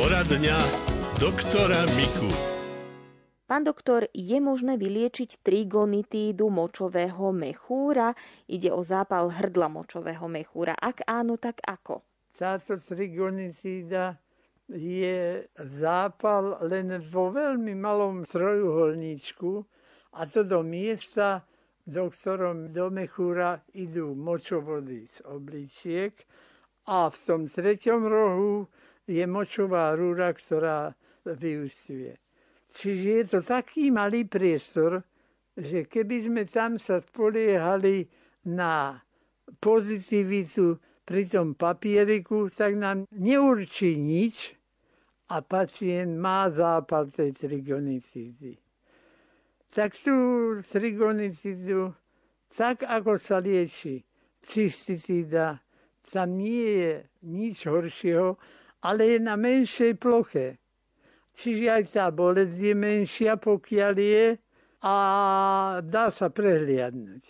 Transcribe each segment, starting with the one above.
Poradňa doktora Miku. Pán doktor, je možné vyliečiť trigonitídu močového mechúra? Ide o zápal hrdla močového mechúra. Ak áno, tak ako? Táto trigonitída je zápal len vo veľmi malom trojuholníčku a to do miesta, do ktorom do mechúra idú močovody z obličiek a v tom treťom rohu je močová rúra, ktorá vyústiuje. Čiže je to taký malý priestor, že keby sme tam sa spoliehali na pozitivitu pri tom papieriku, tak nám neurčí nič a pacient má zápal tej trigonitidy. Tak tú trigonitidu, tak ako sa lieči cystitída, tam nie je nič horšieho, ale je na menšej ploche. Čiže aj tá bolesť je menšia, pokiaľ je a dá sa prehliadnúť.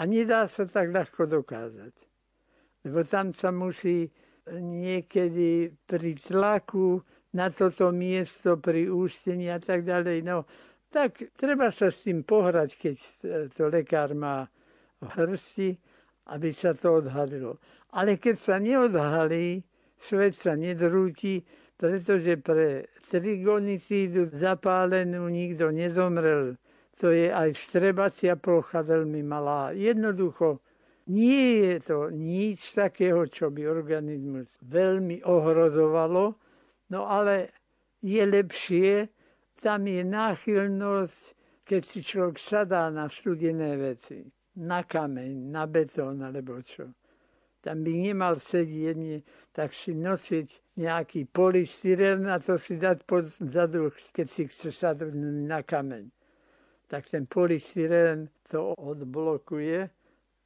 A nedá sa tak ľahko dokázať. Lebo tam sa musí niekedy pri tlaku na toto miesto, pri ústení a tak ďalej. No, tak treba sa s tým pohrať, keď to lekár má v hrsti, aby sa to odhalilo. Ale keď sa neodhalí, svet sa nedrúti, pretože pre trigonitídu zapálenú nikto nezomrel. To je aj vstrebacia plocha veľmi malá. Jednoducho, nie je to nič takého, čo by organizmus veľmi ohrozovalo, no ale je lepšie, tam je náchylnosť, keď si človek sadá na studené veci, na kameň, na betón alebo čo tam by nemal sedieť, tak si nosiť nejaký polystyren a to si dať pod zadu, keď si chce sadnúť na kameň. Tak ten polystyren to odblokuje.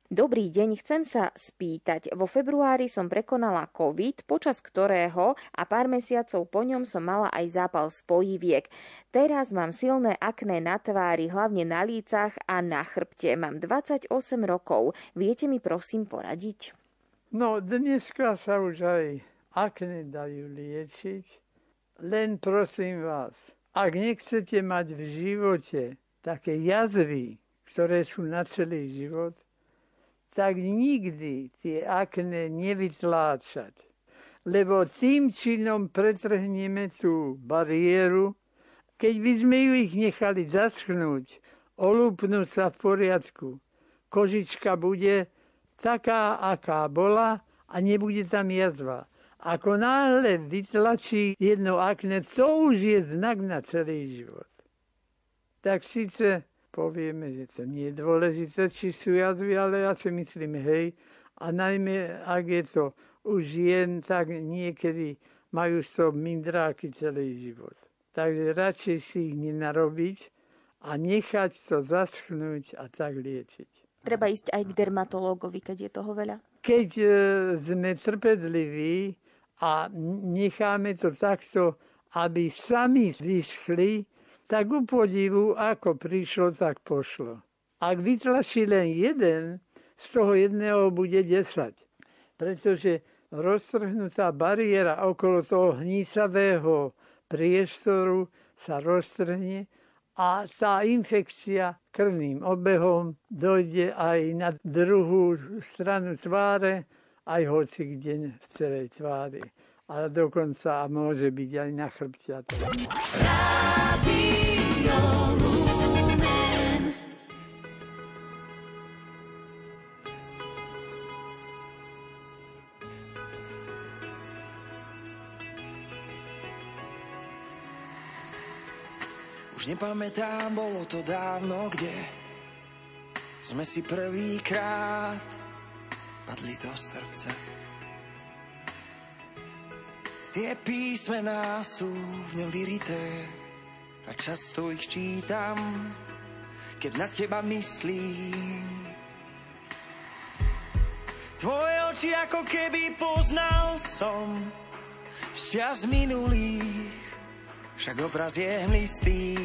Dobrý deň, chcem sa spýtať. Vo februári som prekonala COVID, počas ktorého a pár mesiacov po ňom som mala aj zápal spojiviek. Teraz mám silné akné na tvári, hlavne na lícach a na chrbte. Mám 28 rokov. Viete mi prosím poradiť? No, dneska sa už aj akne dajú liečiť. Len prosím vás, ak nechcete mať v živote také jazvy, ktoré sú na celý život, tak nikdy tie akne nevytláčať. Lebo tým činom pretrhneme tú bariéru, keď by sme ju ich nechali zaschnúť, olúpnúť sa v poriadku, kožička bude taká, aká bola a nebude tam jazva. Ako náhle vytlačí jedno akne, to už je znak na celý život. Tak síce povieme, že to nie je dôležité, či sú jazvy, ale ja si myslím, hej, a najmä, ak je to už jen, tak niekedy majú to mindráky celý život. Takže radšej si ich nenarobiť a nechať to zaschnúť a tak liečiť. Treba ísť aj k dermatológovi, keď je toho veľa? Keď e, sme trpedliví a necháme to takto, aby sami vyschli, tak u podivu, ako prišlo, tak pošlo. Ak vytlačí len jeden, z toho jedného bude 10. Pretože roztrhnutá bariéra okolo toho hnísavého priestoru sa roztrhne a tá infekcia krvným obehom dojde aj na druhú stranu tváre, aj hoci kde v celej tvári. A dokonca môže byť aj na chrbte. Nepamätám, bolo to dávno, kde sme si prvýkrát padli do srdca. Tie písmená sú v ňom vyrité a často ich čítam, keď na teba myslím. Tvoje oči ako keby poznal som z minulých však obraz je hmlistý.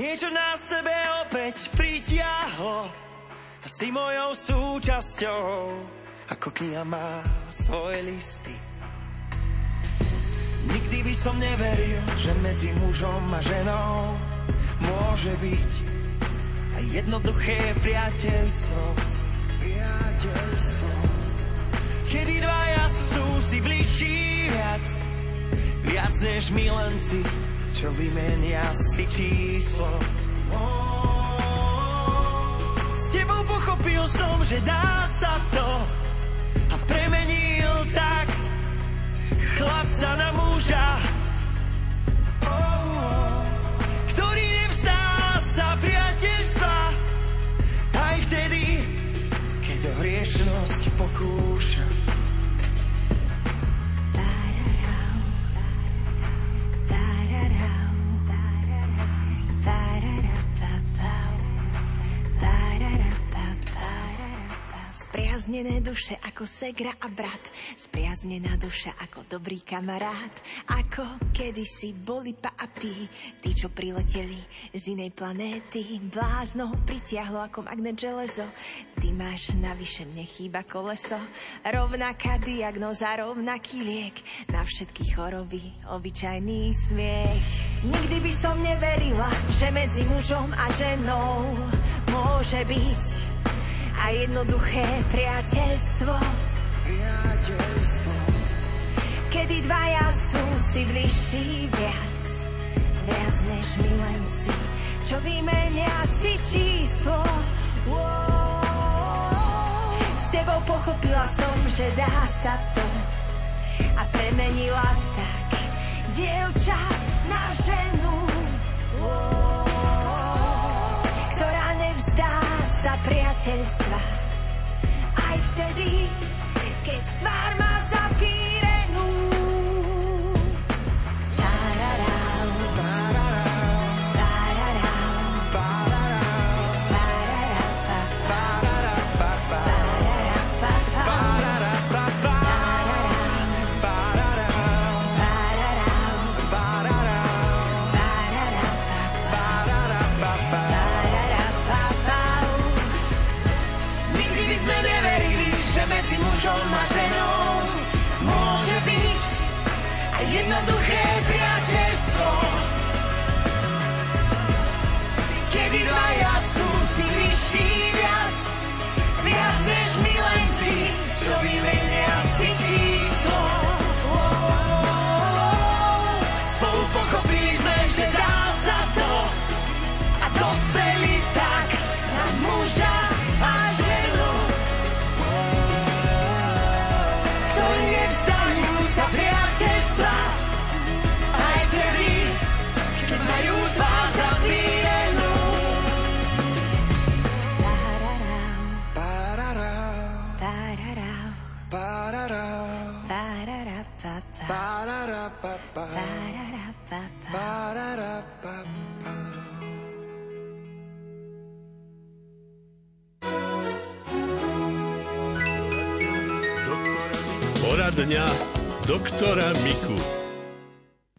Niečo nás sebe opäť pritiahlo a si mojou súčasťou, ako kniha má svoje listy. Nikdy by som neveril, že medzi mužom a ženou môže byť aj jednoduché priateľstvo. Priateľstvo. Kedy dvaja sú si bližší viac, viac než milenci, čo vymenia si číslo. S tebou pochopil som, že dá sa to a premenil tak chlapca na muža. Spriaznené duše ako segra a brat, spriaznená duša ako dobrý kamarát, ako kedysi boli pa a pí, tí, čo prileteli z inej planéty, blázno pritiahlo ako magnet železo, ty máš navyše mne chýba koleso, rovnaká diagnoza, rovnaký liek, na všetky choroby obyčajný smiech. Nikdy by som neverila, že medzi mužom a ženou môže byť a jednoduché priateľstvo. Priateľstvo. Kedy dvaja sú si bližší viac, viac než milenci, čo vymenia si číslo. S tebou pochopila som, že dá sa to a premenila tak dievča na ženu. Ktorá sa priateľstva. Aj vtedy, keď stvár má zapírenú. Poradňa doktora Miku.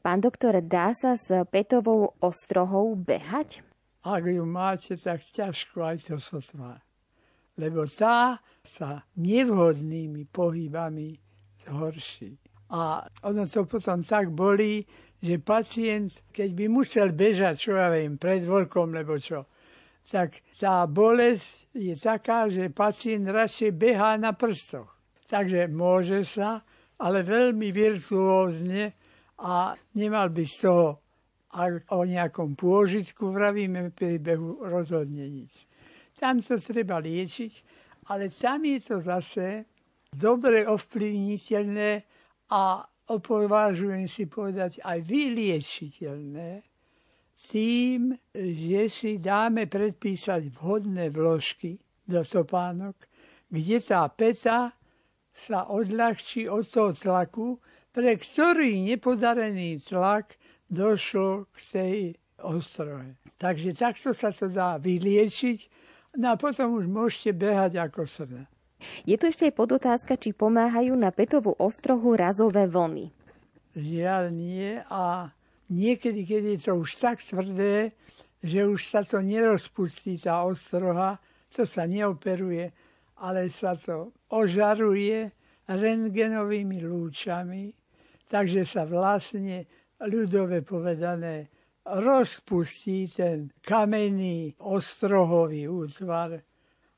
Pán doktor, dá sa s petovou ostrohou behať? Ak ju máte, tak ťažko aj to sotva. Lebo tá sa nevhodnými pohybami zhorší. A ono to potom tak bolí, že pacient, keď by musel bežať, čo ja viem, pred voľkom, lebo čo, tak tá bolesť je taká, že pacient radšej behá na prstoch. Takže môže sa, ale veľmi virtuózne a nemal by z toho ak o nejakom pôžitku vravíme pri behu rozhodne nič. Tam to treba liečiť, ale tam je to zase dobre ovplyvniteľné a opovážujem si povedať aj vyliečiteľné tým, že si dáme predpísať vhodné vložky do topánok, kde tá peta sa odľahčí od toho tlaku, pre ktorý nepodarený tlak došlo k tej ostrohe. Takže takto sa to dá vyliečiť, no a potom už môžete behať ako srna. Je tu ešte aj podotázka, či pomáhajú na petovú ostrohu razové vlny. Žiaľ nie a niekedy, keď je to už tak tvrdé, že už sa to nerozpustí, tá ostroha, to sa neoperuje, ale sa to ožaruje rentgenovými lúčami, takže sa vlastne ľudové povedané rozpustí ten kamenný ostrohový útvar,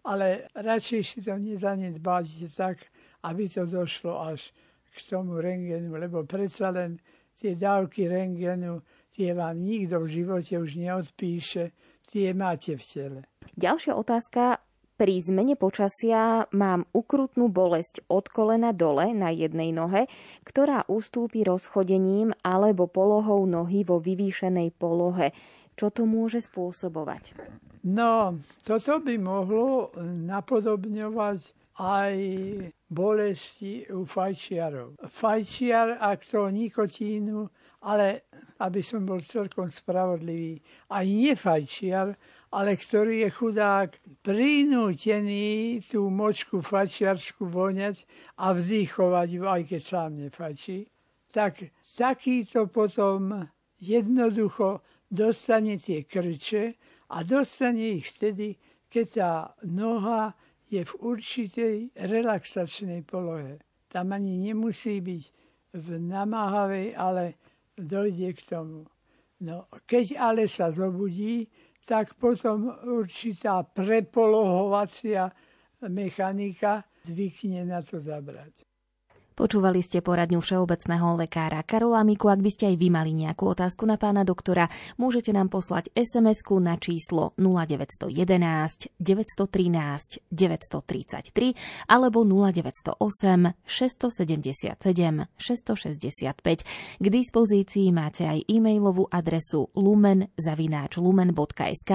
ale radšej si to nezanedbáte tak, aby to došlo až k tomu rengenu, lebo predsa len tie dávky rengenu, tie vám nikto v živote už neodpíše, tie máte v tele. Ďalšia otázka. Pri zmene počasia mám ukrutnú bolesť od kolena dole na jednej nohe, ktorá ustúpi rozchodením alebo polohou nohy vo vyvýšenej polohe. Čo to môže spôsobovať? No, toto by mohlo napodobňovať aj bolesti u fajčiarov. Fajčiar, ak to nikotínu, ale aby som bol celkom spravodlivý, aj nefajčiar, ale ktorý je chudák prinútený tú močku fačiarsku voňať a vzdýchovať ju, aj keď sám nefačí, tak takýto potom jednoducho dostane tie krče a dostane ich vtedy, keď tá noha je v určitej relaxačnej polohe. Tam ani nemusí byť v namáhavej, ale dojde k tomu. No, keď ale sa zobudí, tak potom určitá prepolohovacia mechanika zvykne na to zabrať. Počúvali ste poradňu všeobecného lekára Karola Miku. Ak by ste aj vy mali nejakú otázku na pána doktora, môžete nám poslať sms na číslo 0911 913 933 alebo 0908 677 665. K dispozícii máte aj e-mailovú adresu lumen.lumen.sk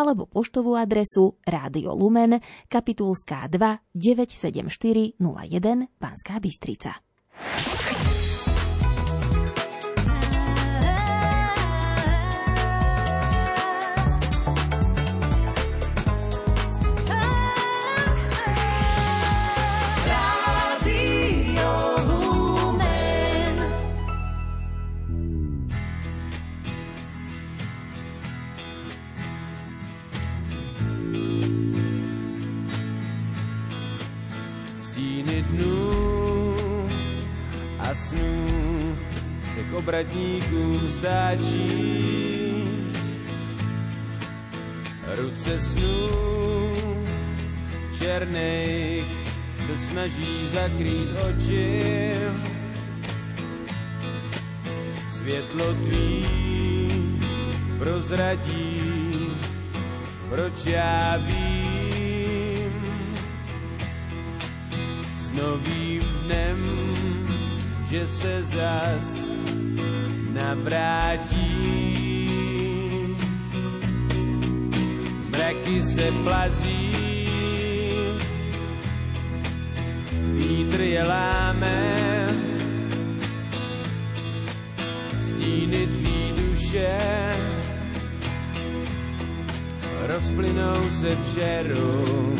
alebo poštovú adresu Rádio Lumen, Kapitulská 2 974 01 Panská Bystrica. Bystrica. Obratníkům stáčí. Ruce snů černej se snaží zakrýt oči. Světlo tvý prozradí, proč já vím. S novým dnem, že se zas navrátí. Mraky se plazí, vítr je láme, stíny tvý duše rozplynou se v žeru.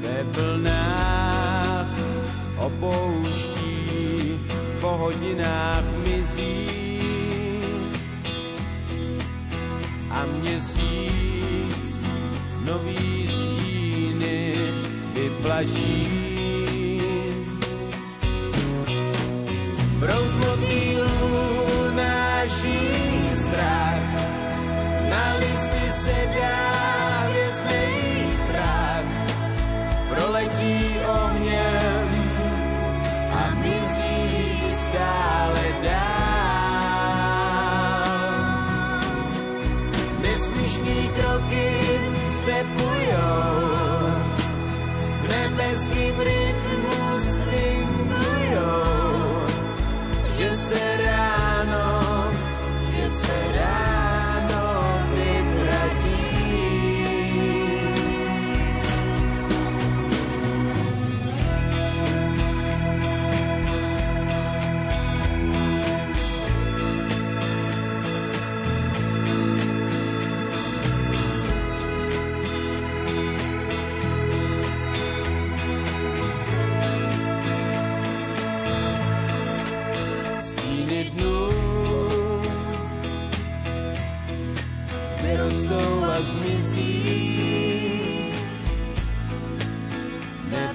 Ve vlnách opouští po hodinách mizí a měsíc nový stíny vyplaší.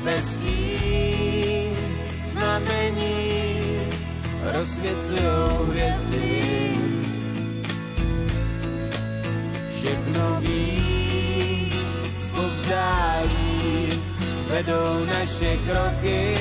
Nebeský znak pramení rozsvěcují hvězdy. Všechno ví, zpovzdálí, vedou naše kroky.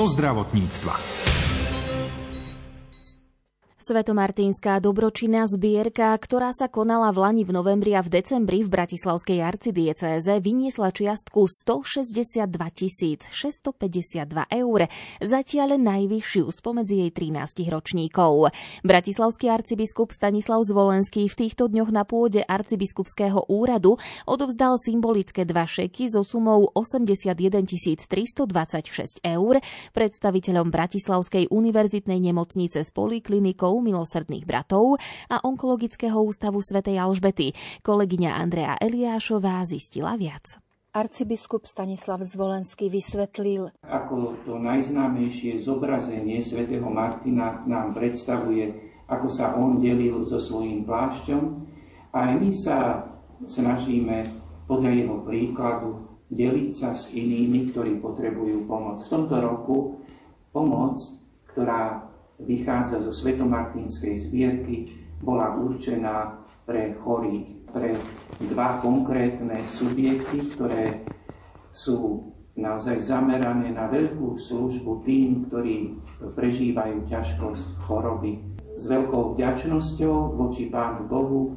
Zo zdravotníctva. Svetomartínska dobročinná zbierka, ktorá sa konala v Lani v novembri a v decembri v Bratislavskej arcidiecéze, vyniesla čiastku 162 652 eur, zatiaľ najvyššiu spomedzi jej 13 ročníkov. Bratislavský arcibiskup Stanislav Zvolenský v týchto dňoch na pôde arcibiskupského úradu odovzdal symbolické dva šeky so sumou 81 326 eur predstaviteľom Bratislavskej univerzitnej nemocnice s poliklinikou milosrdných bratov a onkologického ústavu svätej Alžbety. Kolegyňa Andrea Eliášová zistila viac. Arcibiskup Stanislav Zvolenský vysvetlil. Ako to najznámejšie zobrazenie svätého Martina nám predstavuje, ako sa on delil so svojím plášťom. A aj my sa snažíme podľa jeho príkladu deliť sa s inými, ktorí potrebujú pomoc. V tomto roku pomoc, ktorá vychádza zo svetomartínskej zbierky, bola určená pre chorých, pre dva konkrétne subjekty, ktoré sú naozaj zamerané na veľkú službu tým, ktorí prežívajú ťažkosť choroby. S veľkou vďačnosťou voči Pánu Bohu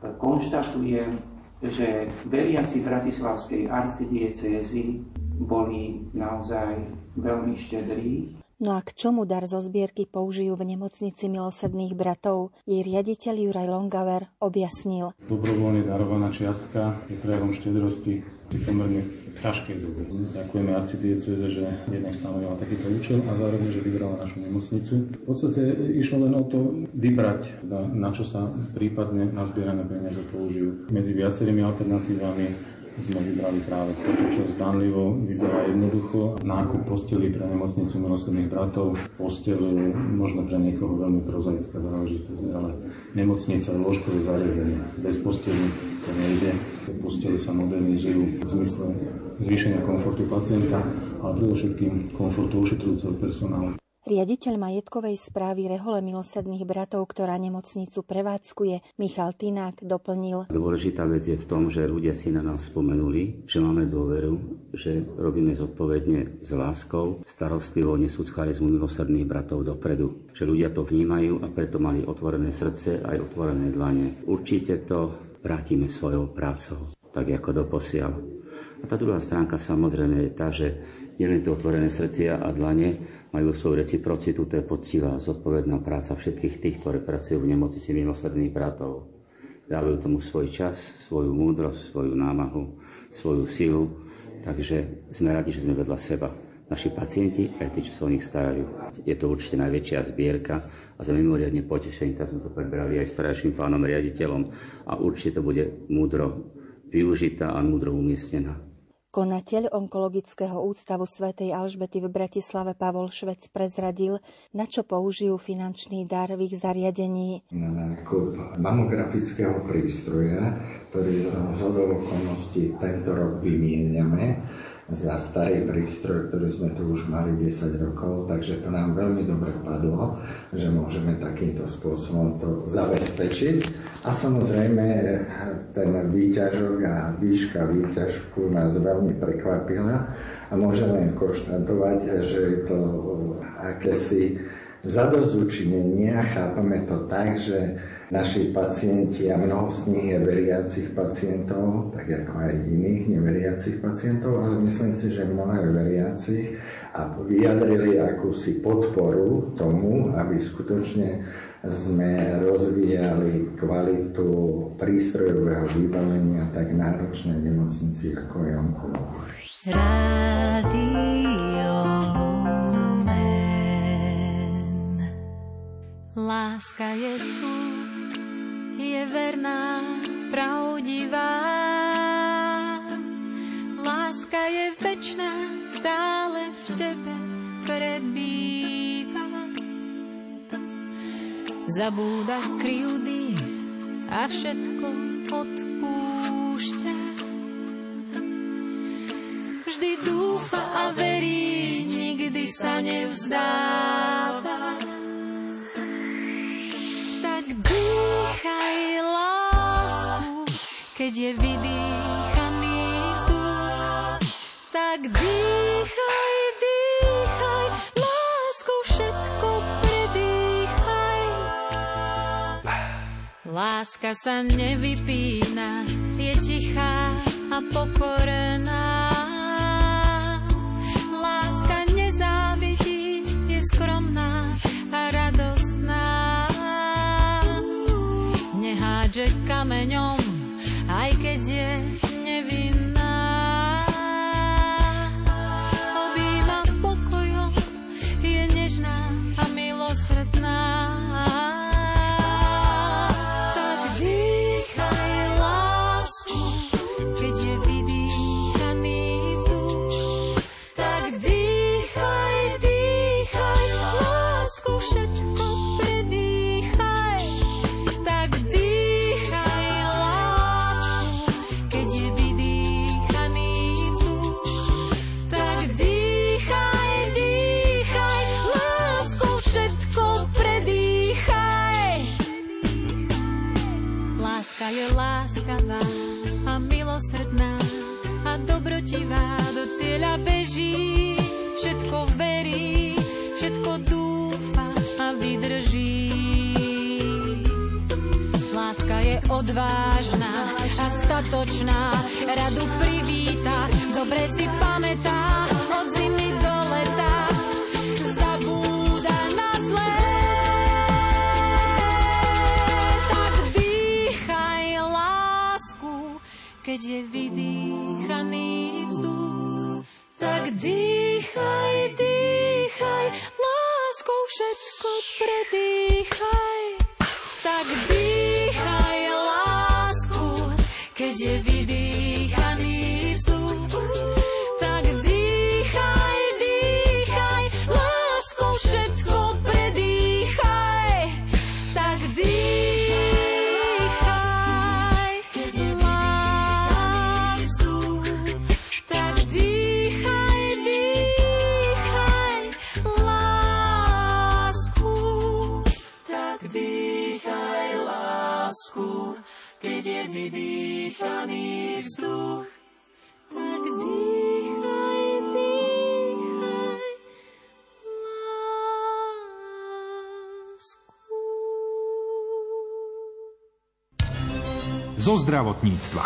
konštatujem, že veriaci Bratislavskej arcidiecézy boli naozaj veľmi štedrí No a k čomu dar zo zbierky použijú v nemocnici milosrdných bratov, jej riaditeľ Juraj Longaver objasnil. Dobrovoľne darovaná čiastka je prejavom štedrosti pri pomerne ťažkej dobe. Ďakujeme arcidieceze, že jednak stanovila takýto účel a zároveň, že vybrala našu nemocnicu. V podstate išlo len o to vybrať, na, na čo sa prípadne nazbierané peniaze použijú. Medzi viacerými alternatívami sme vybrali práve toto, čo zdanlivo vyzerá jednoducho. Nákup posteli pre nemocnicu milosrdných bratov, postelu možno pre niekoho veľmi prozaická záležitosť, ale nemocnica, lôžkové zariadenie, bez posteli to nejde. Postele sa modernizujú v zmysle zvýšenia komfortu pacienta, ale predovšetkým komfortu ošetrujúceho personálu. Riaditeľ majetkovej správy Rehole milosrdných bratov, ktorá nemocnicu prevádzkuje, Michal Tinák, doplnil. Dôležitá vec je v tom, že ľudia si na nás spomenuli, že máme dôveru, že robíme zodpovedne s láskou, starostlivo nesúc charizmu milosrdných bratov dopredu. Že ľudia to vnímajú a preto mali otvorené srdce aj otvorené dlane. Určite to vrátime svojou prácou, tak ako doposiaľ. A tá druhá stránka samozrejme je tá, že nielen to otvorené srdcia a dlane majú svoju reciprocitu, to je poctivá, zodpovedná práca všetkých tých, ktorí pracujú v nemocnici milosrdných bratov. dávajú tomu svoj čas, svoju múdrosť, svoju námahu, svoju silu. Takže sme radi, že sme vedľa seba. Naši pacienti, aj tí, čo sa o nich starajú. Je to určite najväčšia zbierka a sme mimoriadne potešení, tak sme to prebrali aj starajším pánom riaditeľom a určite to bude múdro využitá a múdro umiestnená. Konateľ onkologického ústavu svätej Alžbety v Bratislave Pavol Švec prezradil, na čo použijú finančný dar v ich zariadení. Na nákup mamografického prístroja, ktorý z rozhodov okolností tento rok vymieniame za starý prístroj, ktorý sme tu už mali 10 rokov, takže to nám veľmi dobre padlo, že môžeme takýmto spôsobom to zabezpečiť. A samozrejme ten výťažok a výška výťažku nás veľmi prekvapila a môžeme konštatovať, že je to akési zadozučinenie a chápame to tak, že naši pacienti a mnoho z nich je veriacich pacientov, tak ako aj iných neveriacich pacientov, ale myslím si, že mnoho je veriacich a vyjadrili akúsi podporu tomu, aby skutočne sme rozvíjali kvalitu prístrojového vybavenia tak náročnej nemocnici, ako je. Láska je tu je verná, pravdivá. Láska je večná, stále v tebe prebýva. Zabúda kryjúdy a všetko odpúšťa. Vždy dúfa a verí, nikdy sa nevzdáva. Keď je vydýchaný vzduch, tak dýchaj, dýchaj, lásku všetko predýchaj. Láska sa nevypína, je tichá a pokorená. Láska nezávidí, je skromná a radostná. Nehádže kameňom keď je cieľa beží. Všetko verí, všetko dúfa a vydrží. Láska je odvážna a statočná, radu privíta, dobre si pamätá, od zimy do leta zabúda na zlé. Tak dýchaj lásku, keď je vydýchaný vzduch. Tak dýchaj, dýchaj, láskou všetko predýchaj. Tak dýchaj lásku, keď je vydýchaný zo zdravotníctva.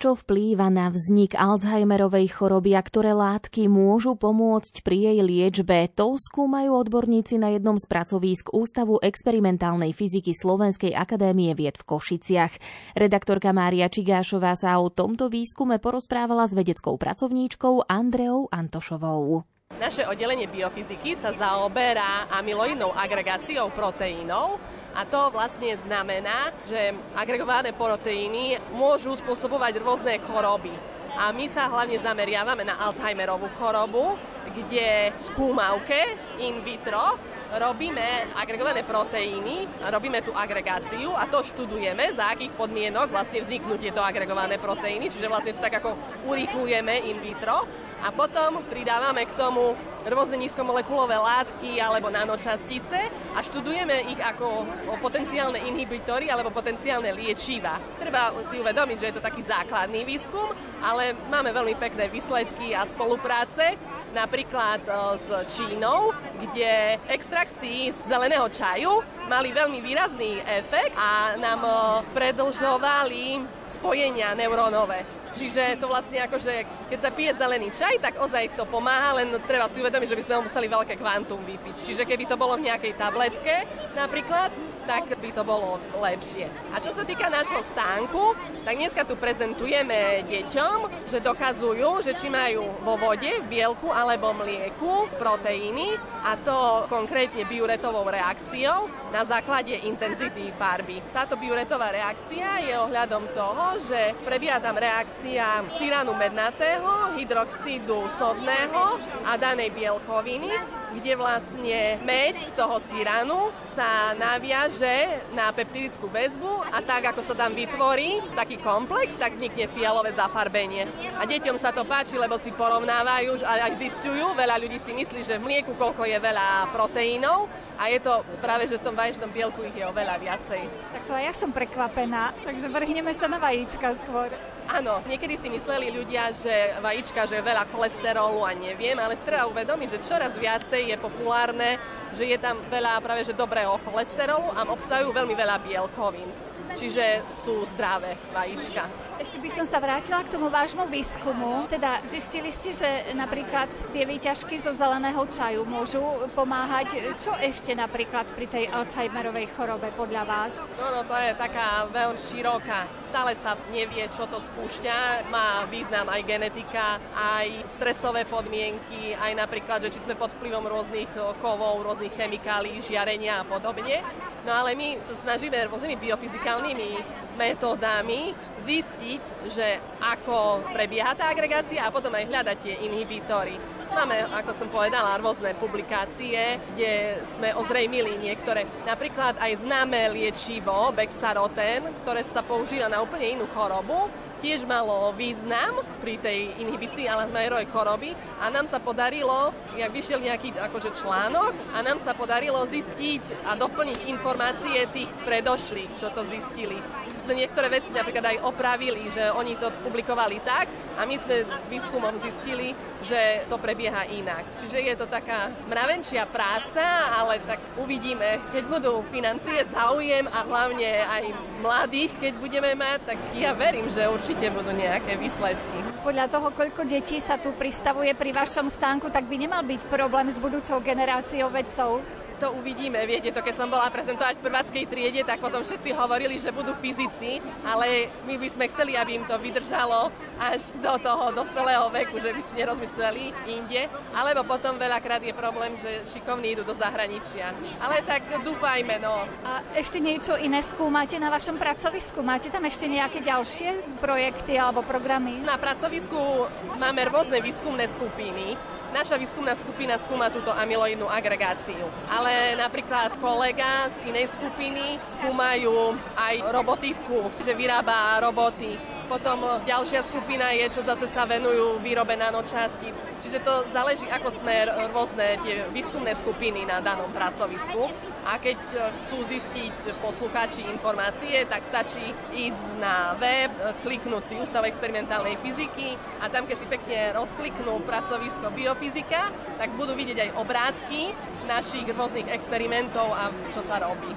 čo vplýva na vznik Alzheimerovej choroby a ktoré látky môžu pomôcť pri jej liečbe. To skúmajú odborníci na jednom z pracovísk Ústavu experimentálnej fyziky Slovenskej akadémie vied v Košiciach. Redaktorka Mária Čigášová sa o tomto výskume porozprávala s vedeckou pracovníčkou Andreou Antošovou. Naše oddelenie biofyziky sa zaoberá amyloidnou agregáciou proteínov a to vlastne znamená, že agregované proteíny môžu spôsobovať rôzne choroby. A my sa hlavne zameriavame na Alzheimerovú chorobu, kde skúmavke in vitro robíme agregované proteíny, robíme tú agregáciu a to študujeme, za akých podmienok vlastne vzniknú tieto agregované proteíny, čiže vlastne to tak ako urýchlujeme in vitro a potom pridávame k tomu rôzne nízkomolekulové látky alebo nanočastice a študujeme ich ako potenciálne inhibitory alebo potenciálne liečiva. Treba si uvedomiť, že je to taký základný výskum, ale máme veľmi pekné výsledky a spolupráce, napríklad e, s Čínou, kde extrakty z zeleného čaju mali veľmi výrazný efekt a nám predlžovali spojenia neurónové. Čiže to vlastne ako, že keď sa pije zelený čaj, tak ozaj to pomáha, len treba si uvedomiť, že by sme museli veľké kvantum vypiť. Čiže keby to bolo v nejakej tabletke napríklad, tak by to bolo lepšie. A čo sa týka nášho stánku, tak dneska tu prezentujeme deťom, že dokazujú, že či majú vo vode, bielku alebo mlieku proteíny a to konkrétne biuretovou reakciou na základe intenzity farby. Táto biuretová reakcia je ohľadom toho, že prebieha tam reakcia siránu mednatého, hydroxidu sodného a danej bielkoviny, kde vlastne meď z toho siránu sa naviaže že na peptidickú väzbu a tak, ako sa tam vytvorí taký komplex, tak vznikne fialové zafarbenie. A deťom sa to páči, lebo si porovnávajú a aj zistujú, veľa ľudí si myslí, že v mlieku koľko je veľa proteínov a je to práve, že v tom vaječnom bielku ich je oveľa viacej. Tak to aj ja som prekvapená, takže vrhneme sa na vajíčka skôr. Áno, niekedy si mysleli ľudia, že vajíčka, že je veľa cholesterolu a neviem, ale si treba uvedomiť, že čoraz viacej je populárne, že je tam veľa práve že dobrého cholesterolu a obsahujú veľmi veľa bielkovín. Čiže sú zdravé vajíčka. Ešte by som sa vrátila k tomu vášmu výskumu. Teda zistili ste, že napríklad tie výťažky zo zeleného čaju môžu pomáhať. Čo ešte napríklad pri tej Alzheimerovej chorobe podľa vás? No, no to je taká veľmi široká. Stále sa nevie, čo to spúšťa. Má význam aj genetika, aj stresové podmienky, aj napríklad, že či sme pod vplyvom rôznych kovov, rôznych chemikálií, žiarenia a podobne. No ale my sa snažíme rôznymi biofyzikálnymi metódami zistiť, že ako prebieha tá agregácia a potom aj hľadať tie inhibitory. Máme, ako som povedala, rôzne publikácie, kde sme ozrejmili niektoré. Napríklad aj známe liečivo Bexaroten, ktoré sa používa na úplne inú chorobu, tiež malo význam pri tej inhibícii Alzheimerovej choroby a nám sa podarilo, jak vyšiel nejaký akože článok a nám sa podarilo zistiť a doplniť informácie tých predošlých, čo to zistili. Sme niektoré veci napríklad aj opravili, že oni to publikovali tak a my sme výskumom zistili, že to prebieha inak. Čiže je to taká mravenčia práca, ale tak uvidíme, keď budú financie, záujem a hlavne aj mladých, keď budeme mať, tak ja verím, že určite budú nejaké výsledky. Podľa toho, koľko detí sa tu pristavuje pri vašom stánku, tak by nemal byť problém s budúcou generáciou vedcov to uvidíme. Viete, to keď som bola prezentovať v prváckej triede, tak potom všetci hovorili, že budú fyzici, ale my by sme chceli, aby im to vydržalo až do toho dospelého veku, že by si nerozmysleli inde. Alebo potom veľakrát je problém, že šikovní idú do zahraničia. Ale tak dúfajme, no. A ešte niečo iné skúmate na vašom pracovisku? Máte tam ešte nejaké ďalšie projekty alebo programy? Na pracovisku máme rôzne výskumné skupiny Naša výskumná skupina skúma túto amyloidnú agregáciu. Ale napríklad kolega z inej skupiny skúmajú aj robotivku, že vyrába roboty potom ďalšia skupina je, čo zase sa venujú výrobe nanočastíc. Čiže to záleží, ako sme rôzne tie výskumné skupiny na danom pracovisku. A keď chcú zistiť poslucháči informácie, tak stačí ísť na web, kliknúť si Ústav experimentálnej fyziky a tam, keď si pekne rozkliknú pracovisko biofyzika, tak budú vidieť aj obrázky našich rôznych experimentov a čo sa robí.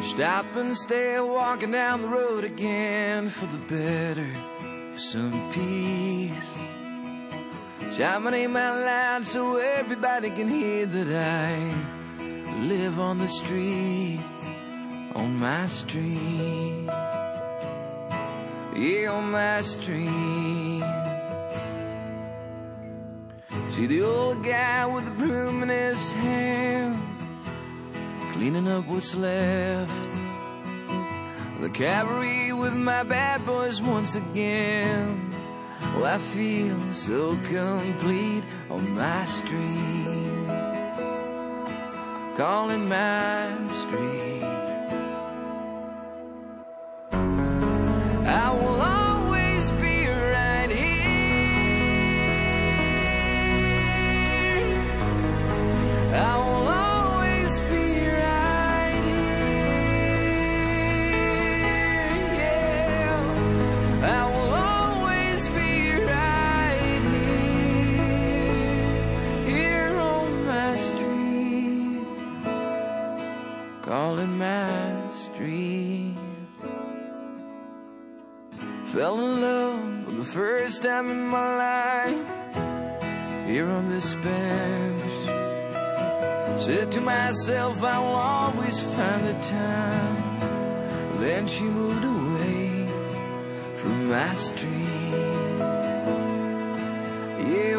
Stop and stay walking down the road again for the better, for some peace. Shout my loud so everybody can hear that I live on the street, on my street. Yeah, on my street. See the old guy with the broom in his hand, cleaning up what's left. The cavalry with my bad boys once again. Well, I feel so complete on my street, calling my street. In for the first time in my life here on this bench. Said to myself, I will always find the time. Then she moved away from my street. Yeah,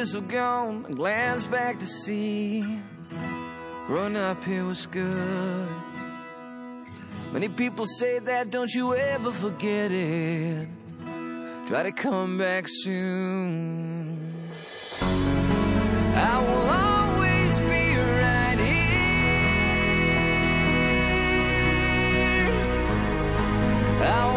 years have gone, I glance back to see. Growing up here was good. Many people say that, don't you ever forget it. Try to come back soon. I will always be right here. I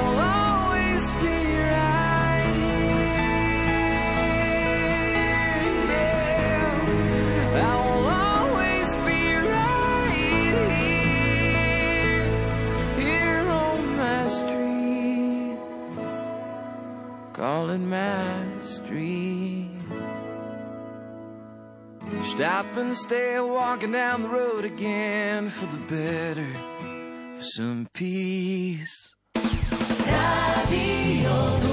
My street. Stop and stay walking down the road again for the better, for some peace. Radio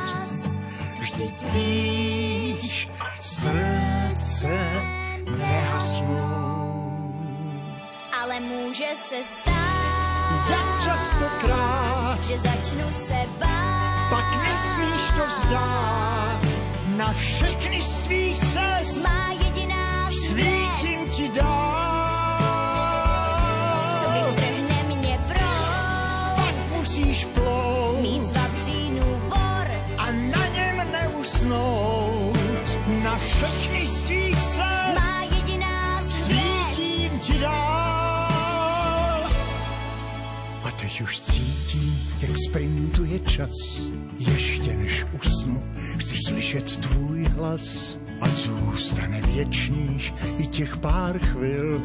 Vždyť víš, srdce nehasnou. Ale může se stát, Tak častokrát, že začnu se bát. pak nesmíš to vzdát. Na všechny z tvých cest Má jediná svítím ti dál. Všechny z tvých cest má jediná svítím ti dál. A teď už cítím, jak sprintuje čas. Ještě než usnu, chci slyšet tvůj hlas. A zůstane věčných i těch pár chvil,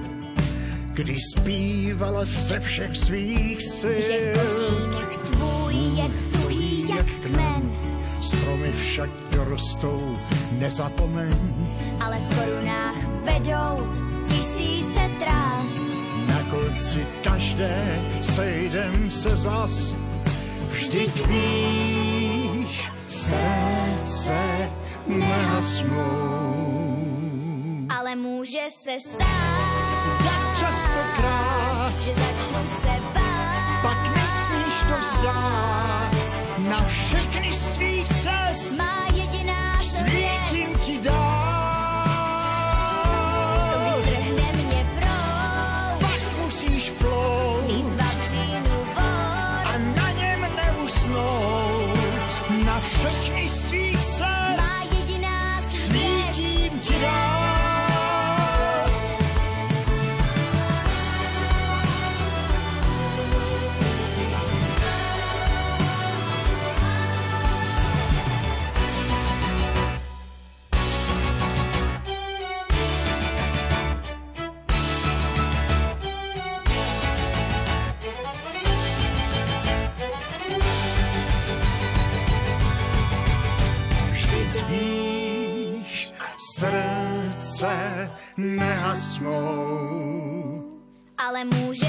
kdy zpívala ze všech svých sil. Že kořínek tvůj je tuhý jak kmen, Stromy však dorostou, nezapomeň. ale v korunách vedou tisíce trás. Na konci každé sejdem se zas. Vždyť víš, srdce nehasnou. Ale může se stát, Jak častokrát, že začnu se bát. pak nesmíš to vzdát. Na všechny z tvých cest Má jediná svítím svět, ti dát. Nehasnou. Ale stát,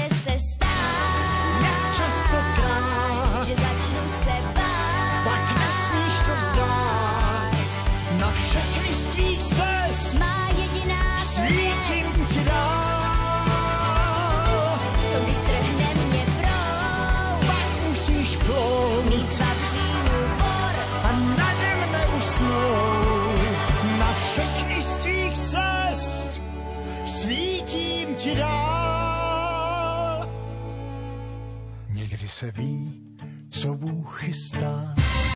se ví, co Bůh chystá.